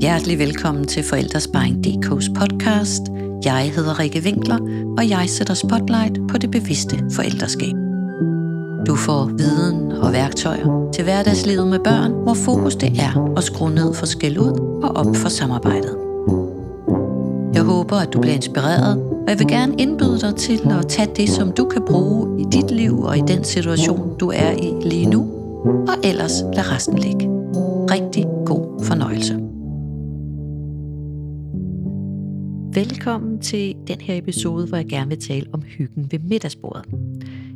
Hjertelig velkommen til Forældresparing.dk's podcast. Jeg hedder Rikke Winkler, og jeg sætter spotlight på det bevidste forældreskab. Du får viden og værktøjer til hverdagslivet med børn, hvor fokus det er at skrue ned for skæld ud og op for samarbejdet. Jeg håber, at du bliver inspireret, og jeg vil gerne indbyde dig til at tage det, som du kan bruge i dit liv og i den situation, du er i lige nu, og ellers lad resten ligge. Rigtig god fornøjelse. Velkommen til den her episode, hvor jeg gerne vil tale om hyggen ved middagsbordet.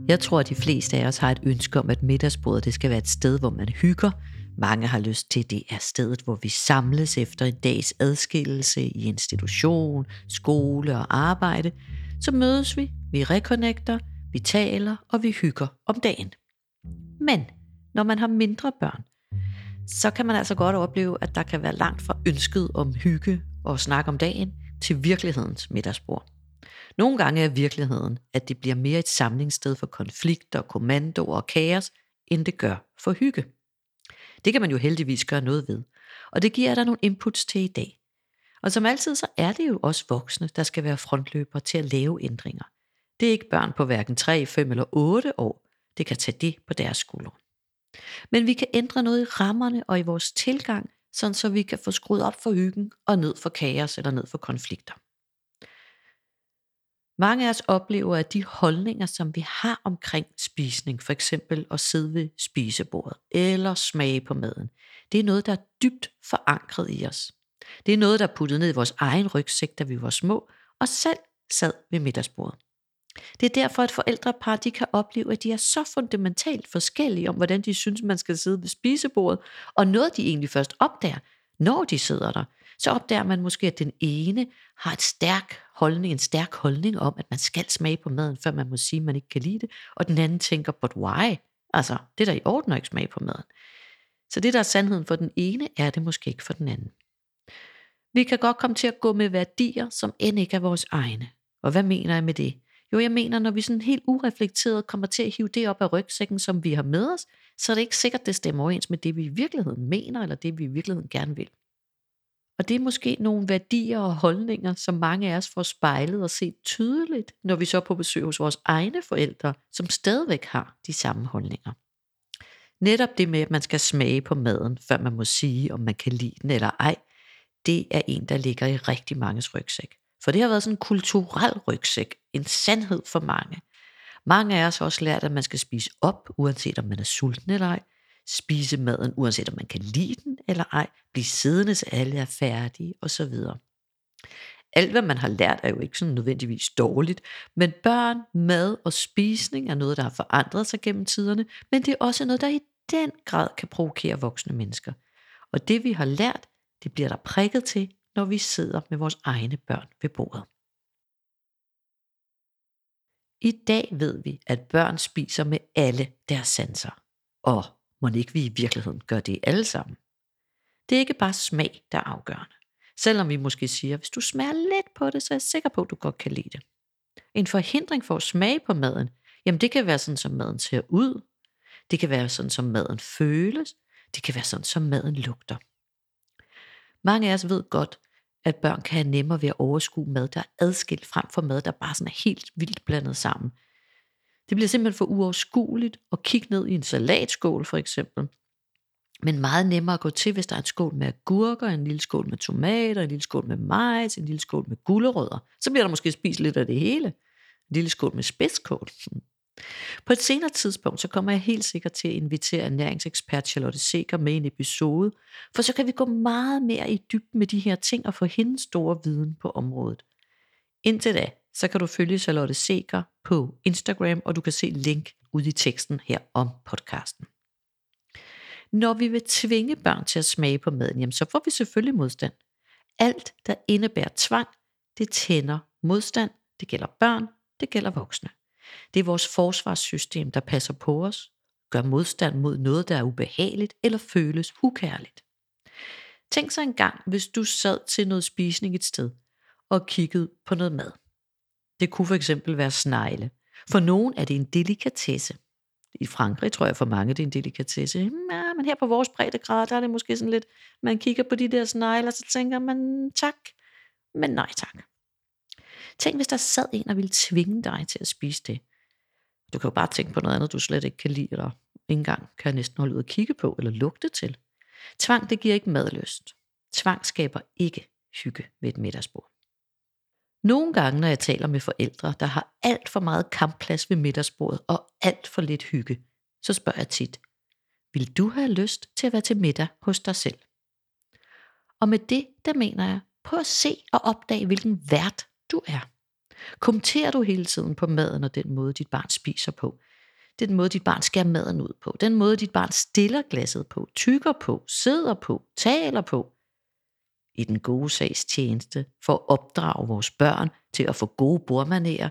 Jeg tror, at de fleste af os har et ønske om, at middagsbordet det skal være et sted, hvor man hygger. Mange har lyst til, at det er stedet, hvor vi samles efter en dags adskillelse i institution, skole og arbejde. Så mødes vi, vi reconnecter, vi taler og vi hygger om dagen. Men når man har mindre børn, så kan man altså godt opleve, at der kan være langt fra ønsket om hygge og snak om dagen til virkelighedens middagsbord. Nogle gange er virkeligheden, at det bliver mere et samlingssted for konflikter, kommandoer og kaos, end det gør for hygge. Det kan man jo heldigvis gøre noget ved, og det giver der nogle inputs til i dag. Og som altid, så er det jo også voksne, der skal være frontløbere til at lave ændringer. Det er ikke børn på hverken 3, 5 eller 8 år, det kan tage det på deres skuldre. Men vi kan ændre noget i rammerne og i vores tilgang, sådan så vi kan få skruet op for hyggen og ned for kaos eller ned for konflikter. Mange af os oplever, at de holdninger, som vi har omkring spisning, for eksempel at sidde ved spisebordet eller smage på maden, det er noget, der er dybt forankret i os. Det er noget, der er puttet ned i vores egen rygsæk, da vi var små, og selv sad ved middagsbordet. Det er derfor, at forældrepar de kan opleve, at de er så fundamentalt forskellige om, hvordan de synes, man skal sidde ved spisebordet, og noget de egentlig først opdager, når de sidder der, så opdager man måske, at den ene har et stærk holdning, en stærk holdning om, at man skal smage på maden, før man må sige, at man ikke kan lide det, og den anden tænker, but why? Altså, det der i orden at ikke smage på maden. Så det, der er sandheden for den ene, er det måske ikke for den anden. Vi kan godt komme til at gå med værdier, som end ikke er vores egne. Og hvad mener jeg med det? Jo, jeg mener, når vi sådan helt ureflekteret kommer til at hive det op af rygsækken, som vi har med os, så er det ikke sikkert, det stemmer overens med det, vi i virkeligheden mener, eller det, vi i virkeligheden gerne vil. Og det er måske nogle værdier og holdninger, som mange af os får spejlet og set tydeligt, når vi så er på besøg hos vores egne forældre, som stadigvæk har de samme holdninger. Netop det med, at man skal smage på maden, før man må sige, om man kan lide den eller ej, det er en, der ligger i rigtig manges rygsæk. For det har været sådan en kulturel rygsæk, en sandhed for mange. Mange af os har også lært, at man skal spise op, uanset om man er sulten eller ej. Spise maden, uanset om man kan lide den eller ej. Blive siddende, til alle er færdige, osv. Alt, hvad man har lært, er jo ikke sådan nødvendigvis dårligt, men børn, mad og spisning er noget, der har forandret sig gennem tiderne, men det er også noget, der i den grad kan provokere voksne mennesker. Og det, vi har lært, det bliver der prikket til, når vi sidder med vores egne børn ved bordet. I dag ved vi, at børn spiser med alle deres sanser. Og må ikke vi i virkeligheden gør det alle sammen? Det er ikke bare smag, der er afgørende. Selvom vi måske siger, hvis du smager lidt på det, så er jeg sikker på, at du godt kan lide det. En forhindring for at smage på maden, jamen det kan være sådan, som maden ser ud. Det kan være sådan, som maden føles. Det kan være sådan, som maden lugter. Mange af os ved godt, at børn kan have nemmere ved at overskue mad, der er adskilt frem for mad, der bare sådan er helt vildt blandet sammen. Det bliver simpelthen for uoverskueligt at kigge ned i en salatskål for eksempel. Men meget nemmere at gå til, hvis der er en skål med agurker, en lille skål med tomater, en lille skål med majs, en lille skål med gulerødder. Så bliver der måske spist lidt af det hele. En lille skål med spidskål. På et senere tidspunkt, så kommer jeg helt sikkert til at invitere ernæringsekspert Charlotte Seger med i en episode, for så kan vi gå meget mere i dybden med de her ting og få hendes store viden på området. Indtil da, så kan du følge Charlotte Seger på Instagram, og du kan se link ud i teksten her om podcasten. Når vi vil tvinge børn til at smage på maden, jamen, så får vi selvfølgelig modstand. Alt, der indebærer tvang, det tænder modstand. Det gælder børn, det gælder voksne. Det er vores forsvarssystem, der passer på os, gør modstand mod noget, der er ubehageligt eller føles ukærligt. Tænk så en gang, hvis du sad til noget spisning et sted og kiggede på noget mad. Det kunne for eksempel være snegle. For nogen er det en delikatesse. I Frankrig tror jeg for mange, det er en delikatesse. Hm, ja, men her på vores breddegrad, der er det måske sådan lidt, man kigger på de der snegle, og så tænker man tak, men nej tak. Tænk, hvis der sad en og ville tvinge dig til at spise det. Du kan jo bare tænke på noget andet, du slet ikke kan lide, eller ikke engang kan næsten holde ud at kigge på, eller lugte til. Tvang, det giver ikke madlyst. Tvang skaber ikke hygge ved et middagsbord. Nogle gange, når jeg taler med forældre, der har alt for meget kampplads ved middagsbordet og alt for lidt hygge, så spørger jeg tit, vil du have lyst til at være til middag hos dig selv? Og med det, der mener jeg, prøv at se og opdage, hvilken vært du er. Kommenterer du hele tiden på maden og den måde, dit barn spiser på? Den måde, dit barn skærer maden ud på? Den måde, dit barn stiller glasset på? Tykker på? Sidder på? Taler på? i den gode sags tjeneste for at opdrage vores børn til at få gode bordmanerer.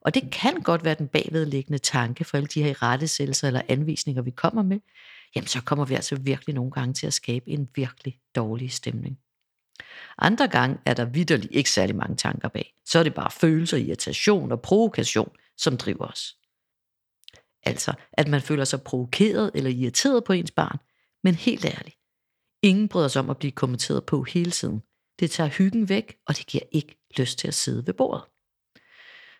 Og det kan godt være den bagvedliggende tanke for alle de her rettesættelser eller anvisninger, vi kommer med. Jamen så kommer vi altså virkelig nogle gange til at skabe en virkelig dårlig stemning. Andre gange er der vidderligt ikke særlig mange tanker bag. Så er det bare følelser, irritation og provokation, som driver os. Altså, at man føler sig provokeret eller irriteret på ens barn, men helt ærligt, Ingen bryder sig om at blive kommenteret på hele tiden. Det tager hyggen væk, og det giver ikke lyst til at sidde ved bordet.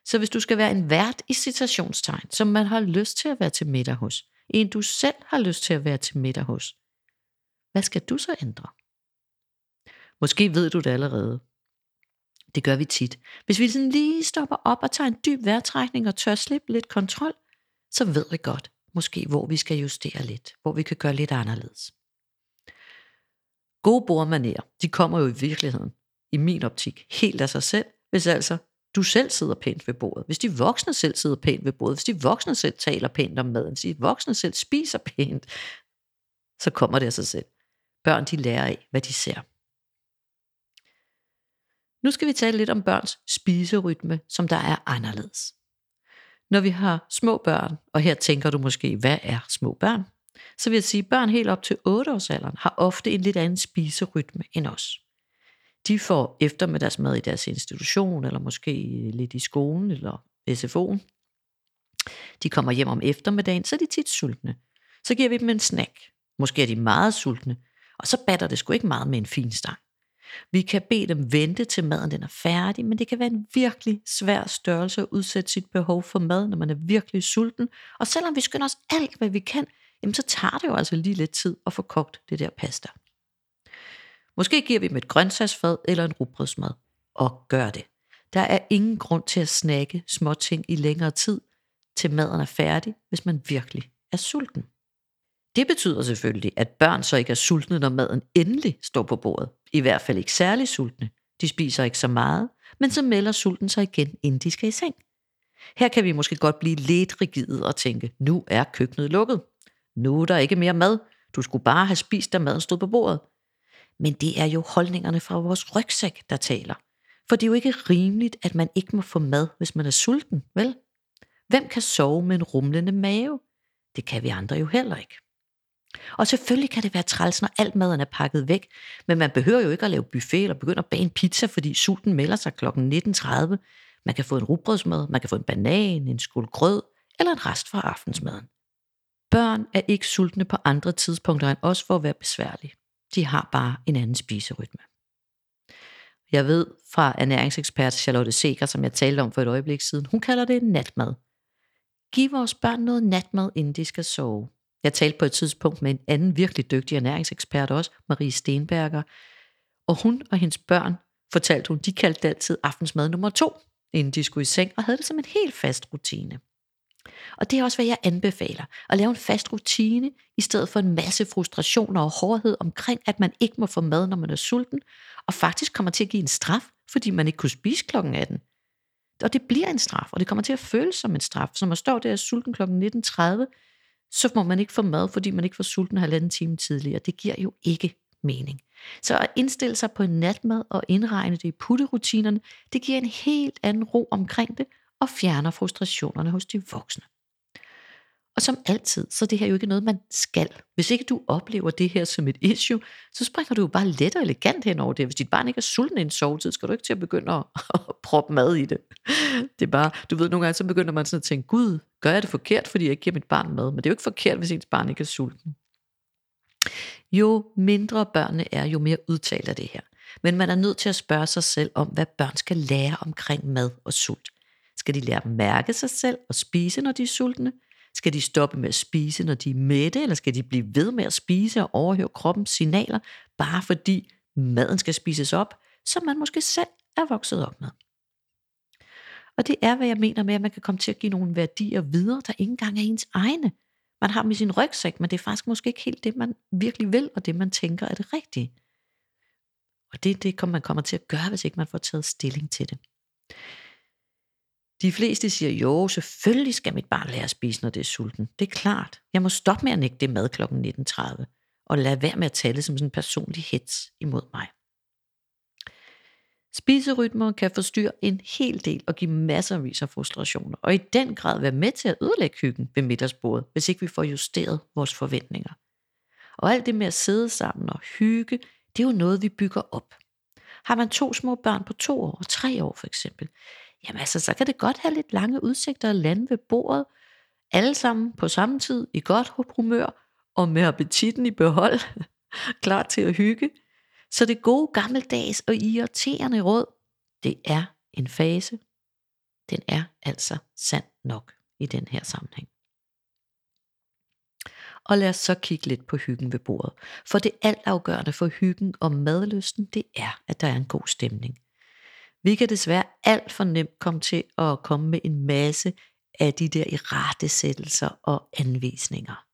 Så hvis du skal være en vært i citationstegn, som man har lyst til at være til middag hos, en du selv har lyst til at være til middag hos, hvad skal du så ændre? Måske ved du det allerede. Det gør vi tit. Hvis vi sådan lige stopper op og tager en dyb vejrtrækning og tør slippe lidt kontrol, så ved vi godt, måske hvor vi skal justere lidt, hvor vi kan gøre lidt anderledes. Gode bordmanerer, de kommer jo i virkeligheden, i min optik, helt af sig selv, hvis altså du selv sidder pænt ved bordet, hvis de voksne selv sidder pænt ved bordet, hvis de voksne selv taler pænt om maden, hvis de voksne selv spiser pænt, så kommer det af sig selv. Børn de lærer af, hvad de ser. Nu skal vi tale lidt om børns spiserytme, som der er anderledes. Når vi har små børn, og her tænker du måske, hvad er små børn? så vil jeg sige, at børn helt op til 8-årsalderen har ofte en lidt anden spiserytme end os. De får eftermiddagsmad i deres institution, eller måske lidt i skolen, eller SFO'en. De kommer hjem om eftermiddagen, så er de tit sultne. Så giver vi dem en snack. Måske er de meget sultne, og så batter det sgu ikke meget med en fin stang. Vi kan bede dem vente til maden den er færdig, men det kan være en virkelig svær størrelse at udsætte sit behov for mad, når man er virkelig sulten. Og selvom vi skynder os alt, hvad vi kan, jamen så tager det jo altså lige lidt tid at få kogt det der pasta. Måske giver vi dem et grøntsagsfad eller en rugbrødsmad, og gør det. Der er ingen grund til at snakke småting i længere tid, til maden er færdig, hvis man virkelig er sulten. Det betyder selvfølgelig, at børn så ikke er sultne, når maden endelig står på bordet. I hvert fald ikke særlig sultne. De spiser ikke så meget, men så melder sulten sig igen, inden de skal i seng. Her kan vi måske godt blive lidt rigide og tænke, nu er køkkenet lukket. Nu er der ikke mere mad. Du skulle bare have spist, da maden stod på bordet. Men det er jo holdningerne fra vores rygsæk, der taler. For det er jo ikke rimeligt, at man ikke må få mad, hvis man er sulten, vel? Hvem kan sove med en rumlende mave? Det kan vi andre jo heller ikke. Og selvfølgelig kan det være træls, når alt maden er pakket væk, men man behøver jo ikke at lave buffet eller begynde at bage en pizza, fordi sulten melder sig kl. 19.30. Man kan få en rugbrødsmad, man kan få en banan, en skål grød eller en rest fra aftensmaden. Børn er ikke sultne på andre tidspunkter end os for at være besværlige. De har bare en anden spiserytme. Jeg ved fra ernæringsekspert Charlotte Seger, som jeg talte om for et øjeblik siden, hun kalder det natmad. Giv vores børn noget natmad, inden de skal sove. Jeg talte på et tidspunkt med en anden virkelig dygtig ernæringsekspert også, Marie Stenberger, og hun og hendes børn fortalte hun, de kaldte det altid aftensmad nummer to, inden de skulle i seng, og havde det som en helt fast rutine. Og det er også, hvad jeg anbefaler. At lave en fast rutine, i stedet for en masse frustrationer og hårdhed omkring, at man ikke må få mad, når man er sulten, og faktisk kommer til at give en straf, fordi man ikke kunne spise klokken 18. Og det bliver en straf, og det kommer til at føles som en straf. Så man står der sulten klokken 19.30, så må man ikke få mad, fordi man ikke var sulten halvanden time tidligere. Det giver jo ikke mening. Så at indstille sig på en natmad og indregne det i putterutinerne, det giver en helt anden ro omkring det, og fjerner frustrationerne hos de voksne. Og som altid, så er det her jo ikke noget, man skal. Hvis ikke du oplever det her som et issue, så springer du jo bare let og elegant hen over det. Hvis dit barn ikke er sulten i en sovetid, skal du ikke til at begynde at, at proppe mad i det. Det er bare, du ved, nogle gange så begynder man sådan at tænke, gud, gør jeg det forkert, fordi jeg ikke giver mit barn mad? Men det er jo ikke forkert, hvis ens barn ikke er sulten. Jo mindre børnene er, jo mere udtalt er det her. Men man er nødt til at spørge sig selv om, hvad børn skal lære omkring mad og sult. Skal de lære at mærke sig selv og spise, når de er sultne? Skal de stoppe med at spise, når de er mætte, eller skal de blive ved med at spise og overhøre kroppens signaler, bare fordi maden skal spises op, som man måske selv er vokset op med? Og det er, hvad jeg mener med, at man kan komme til at give nogle værdier videre, der ikke engang er ens egne. Man har dem i sin rygsæk, men det er faktisk måske ikke helt det, man virkelig vil, og det, man tænker er det rigtige. Og det er det, man kommer til at gøre, hvis ikke man får taget stilling til det. De fleste siger, jo, selvfølgelig skal mit barn lære at spise, når det er sulten. Det er klart. Jeg må stoppe med at nægte det mad kl. 19.30, og lade være med at tale som sådan en personlig hets imod mig. Spiserytmer kan forstyrre en hel del og give masser af frustrationer, og i den grad være med til at ødelægge hyggen ved middagsbordet, hvis ikke vi får justeret vores forventninger. Og alt det med at sidde sammen og hygge, det er jo noget, vi bygger op. Har man to små børn på to år og tre år for eksempel, jamen altså, så kan det godt have lidt lange udsigter at lande ved bordet, alle sammen på samme tid, i godt humør, og med appetitten i behold, klar til at hygge. Så det gode gammeldags og irriterende råd, det er en fase. Den er altså sand nok i den her sammenhæng. Og lad os så kigge lidt på hyggen ved bordet. For det altafgørende for hyggen og madlysten, det er, at der er en god stemning. Vi kan desværre alt for nemt komme til at komme med en masse af de der irettesættelser og anvisninger.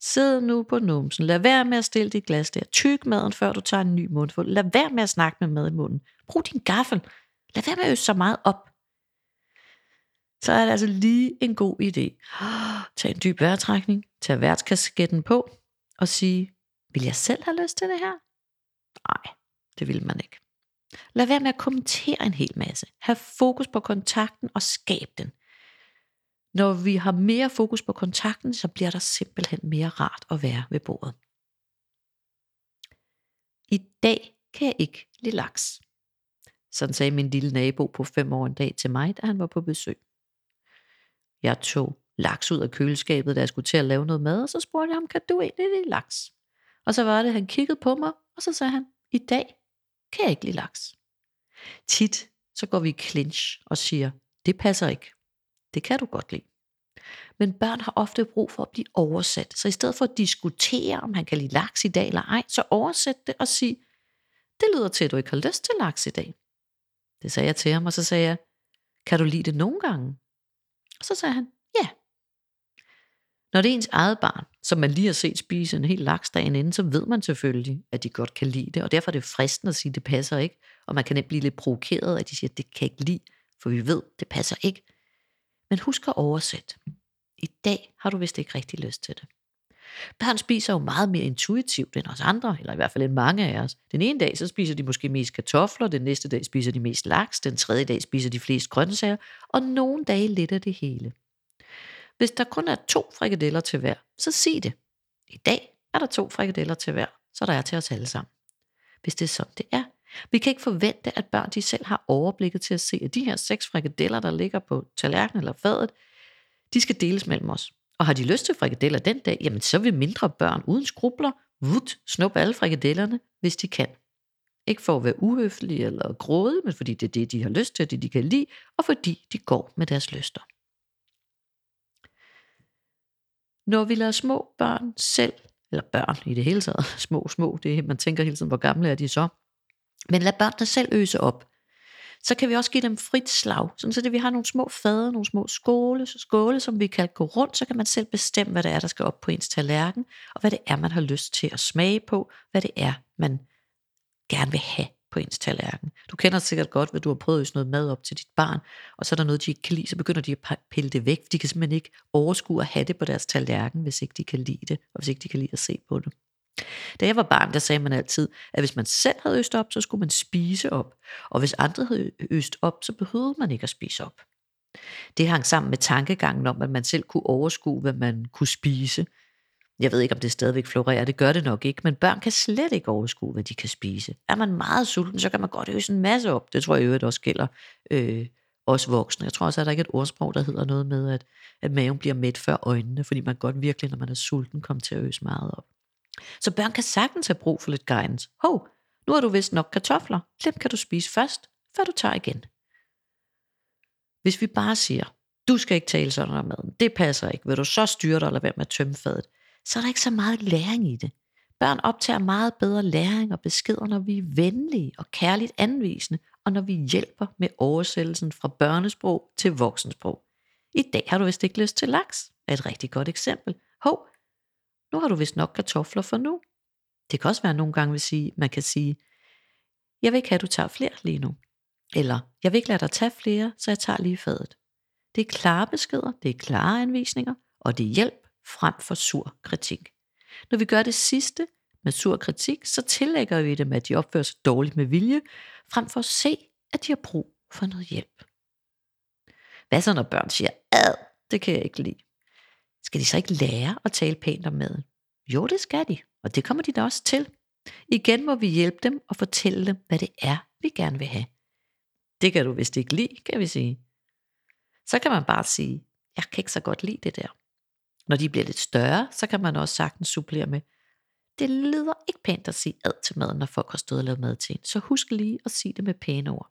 Sid nu på numsen. Lad være med at stille dit glas der. Tyk maden, før du tager en ny mundfuld. Lad være med at snakke med mad i munden. Brug din gaffel. Lad være med at øse så meget op. Så er det altså lige en god idé. Tag en dyb vejrtrækning. Tag værtskasketten på. Og sige, vil jeg selv have lyst til det her? Nej, det vil man ikke. Lad være med at kommentere en hel masse. Hav fokus på kontakten og skab den. Når vi har mere fokus på kontakten, så bliver der simpelthen mere rart at være ved bordet. I dag kan jeg ikke lide laks. Sådan sagde min lille nabo på fem år en dag til mig, da han var på besøg. Jeg tog laks ud af køleskabet, da jeg skulle til at lave noget mad, og så spurgte jeg ham, kan du egentlig lide laks? Og så var det, han kiggede på mig, og så sagde han, i dag kan jeg ikke lide laks. Tit så går vi i clinch og siger, det passer ikke. Det kan du godt lide. Men børn har ofte brug for at blive oversat. Så i stedet for at diskutere, om han kan lide laks i dag eller ej, så oversæt det og sig, det lyder til, at du ikke har lyst til laks i dag. Det sagde jeg til ham, og så sagde jeg, kan du lide det nogle gange? Og så sagde han, ja. Når det er ens eget barn, som man lige har set spise en hel laks dagen inden, så ved man selvfølgelig, at de godt kan lide det, og derfor er det fristende at sige, at det passer ikke, og man kan nemt blive lidt provokeret, at de siger, at det kan ikke lide, for vi ved, det passer ikke. Men husk at oversætte. I dag har du vist ikke rigtig lyst til det. Børn spiser jo meget mere intuitivt end os andre, eller i hvert fald end mange af os. Den ene dag, så spiser de måske mest kartofler, den næste dag spiser de mest laks, den tredje dag spiser de flest grøntsager, og nogle dage lidt af det hele. Hvis der kun er to frikadeller til hver, så sig det. I dag er der to frikadeller til hver, så der er til os alle sammen. Hvis det er sådan, det er. Vi kan ikke forvente, at børn de selv har overblikket til at se, at de her seks frikadeller, der ligger på tallerkenen eller fadet, de skal deles mellem os. Og har de lyst til frikadeller den dag, jamen så vil mindre børn uden skrubler, vut, snuppe alle frikadellerne, hvis de kan. Ikke for at være uhøflige eller grådige, men fordi det er det, de har lyst til, det de kan lide, og fordi de går med deres lyster. Når vi lader små børn selv, eller børn i det hele taget, små, små, det er, man tænker hele tiden, hvor gamle er de så, men lad børnene selv øse op, så kan vi også give dem frit slag, sådan så det, vi har nogle små fader, nogle små skåle, skåle, som vi kan gå rundt, så kan man selv bestemme, hvad det er, der skal op på ens tallerken, og hvad det er, man har lyst til at smage på, hvad det er, man gerne vil have på ens tallerken. Du kender sikkert godt, hvad du har prøvet at noget mad op til dit barn, og så er der noget, de ikke kan lide, så begynder de at pille det væk. De kan simpelthen ikke overskue at have det på deres tallerken, hvis ikke de kan lide det, og hvis ikke de kan lide at se på det. Da jeg var barn, der sagde man altid, at hvis man selv havde øst op, så skulle man spise op. Og hvis andre havde øst op, så behøvede man ikke at spise op. Det hang sammen med tankegangen om, at man selv kunne overskue, hvad man kunne spise. Jeg ved ikke, om det stadigvæk florerer, det gør det nok ikke, men børn kan slet ikke overskue, hvad de kan spise. Er man meget sulten, så kan man godt øse en masse op. Det tror jeg øvrigt også gælder øh, os voksne. Jeg tror også, at der ikke er et ordsprog, der hedder noget med, at, at maven bliver mæt før øjnene, fordi man godt virkelig, når man er sulten, kommer til at øse meget op. Så børn kan sagtens have brug for lidt guidance. Hov, nu har du vist nok kartofler. Dem kan du spise først, før du tager igen. Hvis vi bare siger, du skal ikke tale sådan om maden, det passer ikke, vil du så styre dig eller være med at tømme fadet, så er der ikke så meget læring i det. Børn optager meget bedre læring og beskeder, når vi er venlige og kærligt anvisende, og når vi hjælper med oversættelsen fra børnesprog til voksensprog. I dag har du vist ikke lyst til laks, er et rigtig godt eksempel. Hov, nu har du vist nok kartofler for nu. Det kan også være nogle gange, sige, man kan sige, jeg vil ikke have, at du tager flere lige nu. Eller, jeg vil ikke lade dig tage flere, så jeg tager lige fadet. Det er klare beskeder, det er klare anvisninger, og det er hjælp frem for sur kritik. Når vi gør det sidste med sur kritik, så tillægger vi dem, at de opfører sig dårligt med vilje, frem for at se, at de har brug for noget hjælp. Hvad så, når børn siger, ad, det kan jeg ikke lide? Skal de så ikke lære at tale pænt om maden? Jo, det skal de, og det kommer de da også til. Igen må vi hjælpe dem og fortælle dem, hvad det er, vi gerne vil have. Det kan du vist ikke lide, kan vi sige. Så kan man bare sige, jeg kan ikke så godt lide det der. Når de bliver lidt større, så kan man også sagtens supplere med, det lyder ikke pænt at sige ad til maden, når folk har stået og lavet mad til en. Så husk lige at sige det med pæne ord.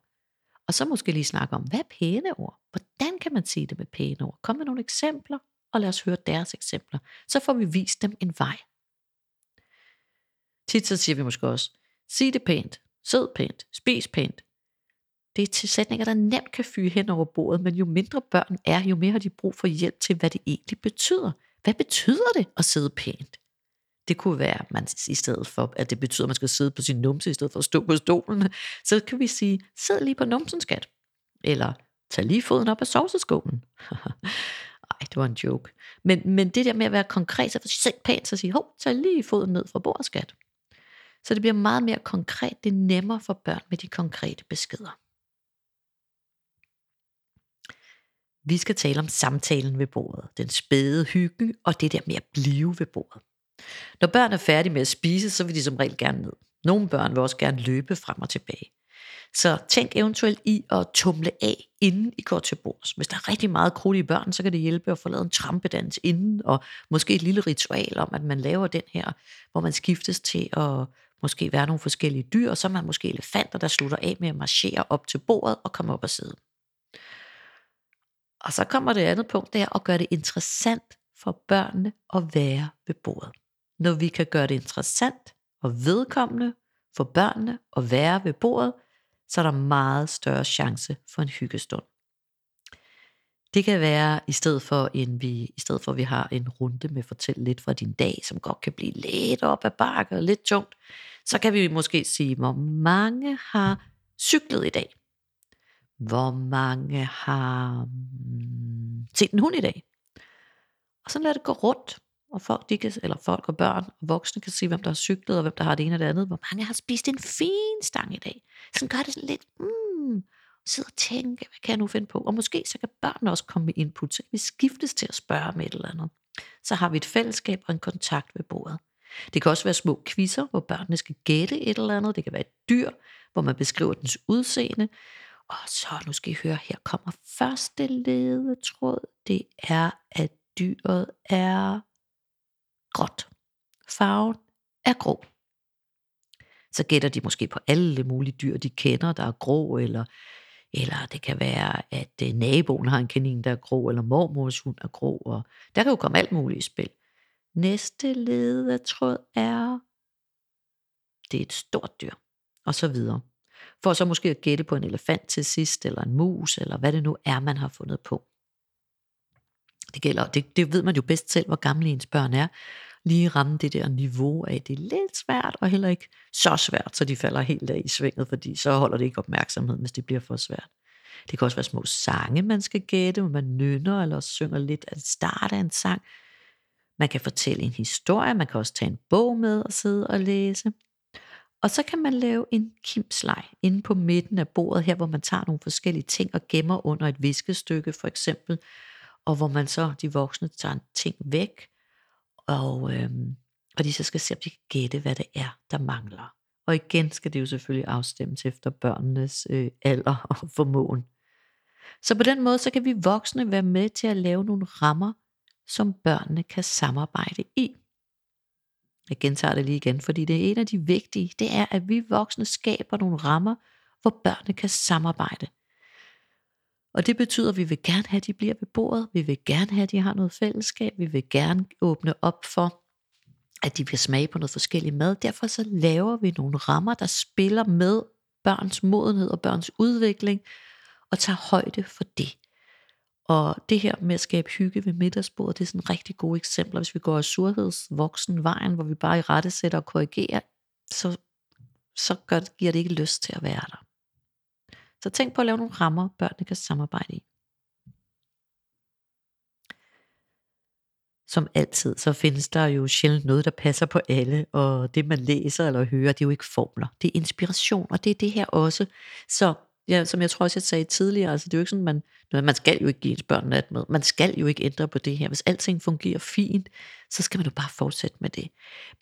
Og så måske lige snakke om, hvad er pæne ord? Hvordan kan man sige det med pæne ord? Kom med nogle eksempler, og lad os høre deres eksempler. Så får vi vist dem en vej. Tit så siger vi måske også, sig det pænt, sid pænt, spis pænt. Det er til sætninger, der nemt kan fyre hen over bordet, men jo mindre børn er, jo mere har de brug for hjælp til, hvad det egentlig betyder. Hvad betyder det at sidde pænt? Det kunne være, at man i stedet for, at det betyder, at man skal sidde på sin numse, i stedet for at stå på stolen, så kan vi sige, sid lige på numsen, skat. Eller tag lige foden op af sovseskålen. Ej, det var en joke. Men, men det der med at være konkret, så sæt pænt, så sige, hov, tag lige foden ned fra bordet, skat. Så det bliver meget mere konkret. Det er nemmere for børn med de konkrete beskeder. Vi skal tale om samtalen ved bordet, den spæde hygge og det der med at blive ved bordet. Når børn er færdige med at spise, så vil de som regel gerne ned. Nogle børn vil også gerne løbe frem og tilbage. Så tænk eventuelt i at tumle af, inden I går til bords. Hvis der er rigtig meget krudt i børn, så kan det hjælpe at få lavet en trampedans inden, og måske et lille ritual om, at man laver den her, hvor man skiftes til at måske være nogle forskellige dyr, og så er man måske elefanter, der slutter af med at marchere op til bordet og komme op og sidde. Og så kommer det andet punkt, det er at gøre det interessant for børnene at være ved bordet. Når vi kan gøre det interessant og vedkommende for børnene at være ved bordet, så er der meget større chance for en hyggestund. Det kan være i stedet for en vi i stedet for at vi har en runde med fortæl lidt fra din dag, som godt kan blive lidt op ad bakke og lidt tungt, så kan vi måske sige, hvor mange har cyklet i dag? Hvor mange har hmm, set en hund i dag? Og så lad det gå rundt, og folk, de kan, eller folk og børn og voksne kan se, hvem der har cyklet, og hvem der har det ene og det andet. Hvor mange har spist en fin stang i dag? Sådan gør det sådan lidt, mm, sidde og tænke, hvad kan jeg nu finde på? Og måske så kan børnene også komme med input, så kan vi skiftes til at spørge om et eller andet. Så har vi et fællesskab og en kontakt ved bordet. Det kan også være små quizzer, hvor børnene skal gætte et eller andet. Det kan være et dyr, hvor man beskriver dens udseende. Og så, nu skal I høre, her kommer første ledetråd. Det er, at dyret er gråt. Farven er grå. Så gætter de måske på alle mulige dyr, de kender, der er grå, eller, eller det kan være, at øh, naboen har en kanin, der er grå, eller mormors hund er grå, og der kan jo komme alt muligt i spil. Næste ledetråd er, det er et stort dyr, og så videre. For så måske at gætte på en elefant til sidst, eller en mus, eller hvad det nu er, man har fundet på. Det, gælder, det, det ved man jo bedst selv, hvor gamle ens børn er. Lige ramme det der niveau af, det er lidt svært, og heller ikke så svært, så de falder helt af i svinget, fordi så holder det ikke opmærksomhed, hvis det bliver for svært. Det kan også være små sange, man skal gætte, hvor man nynner eller synger lidt at starte af en sang. Man kan fortælle en historie, man kan også tage en bog med og sidde og læse. Og så kan man lave en kimslej inde på midten af bordet, her hvor man tager nogle forskellige ting og gemmer under et viskestykke for eksempel, og hvor man så, de voksne, tager en ting væk, og, øhm, og de så skal se, om de kan gætte, hvad det er, der mangler. Og igen skal det jo selvfølgelig afstemmes efter børnenes øh, alder og formåen. Så på den måde, så kan vi voksne være med til at lave nogle rammer, som børnene kan samarbejde i. Jeg gentager det lige igen, fordi det er en af de vigtige, det er, at vi voksne skaber nogle rammer, hvor børnene kan samarbejde. Og det betyder, at vi vil gerne have, at de bliver ved bordet, vi vil gerne have, at de har noget fællesskab, vi vil gerne åbne op for, at de kan smage på noget forskellig mad. Derfor så laver vi nogle rammer, der spiller med børns modenhed og børns udvikling, og tager højde for det. Og det her med at skabe hygge ved middagsbordet, det er sådan en rigtig gode eksempler. Hvis vi går af surhedsvoksen vejen, hvor vi bare i rette sætter og korrigerer, så, så gør, giver det ikke lyst til at være der. Så tænk på at lave nogle rammer, børnene kan samarbejde i. Som altid, så findes der jo sjældent noget, der passer på alle, og det man læser eller hører, det er jo ikke formler. Det er inspiration, og det er det her også. Så ja, som jeg tror også, jeg sagde tidligere, altså det er jo ikke sådan, man, man skal jo ikke give ens børn nat med. Man skal jo ikke ændre på det her. Hvis alting fungerer fint, så skal man jo bare fortsætte med det.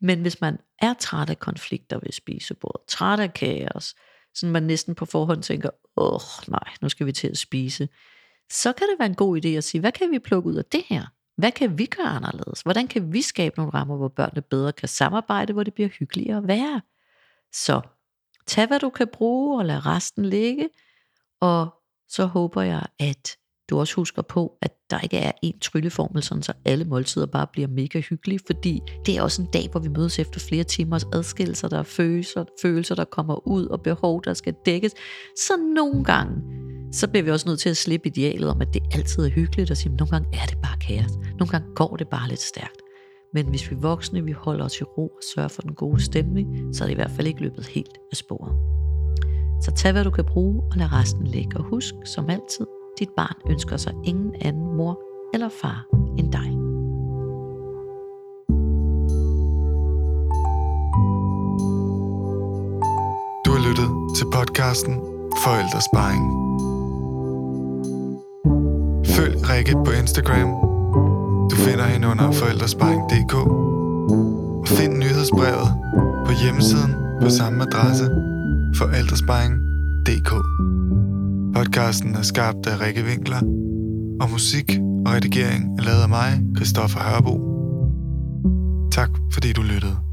Men hvis man er træt af konflikter ved spisebordet, træt af kaos, sådan man næsten på forhånd tænker, åh nej, nu skal vi til at spise, så kan det være en god idé at sige, hvad kan vi plukke ud af det her? Hvad kan vi gøre anderledes? Hvordan kan vi skabe nogle rammer, hvor børnene bedre kan samarbejde, hvor det bliver hyggeligere at være? Så tag hvad du kan bruge, og lad resten ligge, og så håber jeg, at du også husker på, at der ikke er en trylleformel, sådan så alle måltider bare bliver mega hyggelige, fordi det er også en dag, hvor vi mødes efter flere timers adskillelser, der er følelser, følelser, der kommer ud, og behov, der skal dækkes. Så nogle gange, så bliver vi også nødt til at slippe idealet om, at det altid er hyggeligt, og sige, at nogle gange er det bare kaos. Nogle gange går det bare lidt stærkt. Men hvis vi voksne, vi holder os i ro og sørger for den gode stemning, så er det i hvert fald ikke løbet helt af sporet. Så tag hvad du kan bruge, og lad resten ligge. Og husk, som altid, dit barn ønsker sig ingen anden mor eller far end dig. Du har lyttet til podcasten Forældresparing. Følg Rikke på Instagram. Du finder hende under forældresparing.dk og find nyhedsbrevet på hjemmesiden på samme adresse forældresparing.dk. Podcasten er skabt af Rikke Winkler, og musik og redigering er lavet af mig, Christoffer Hørbo. Tak fordi du lyttede.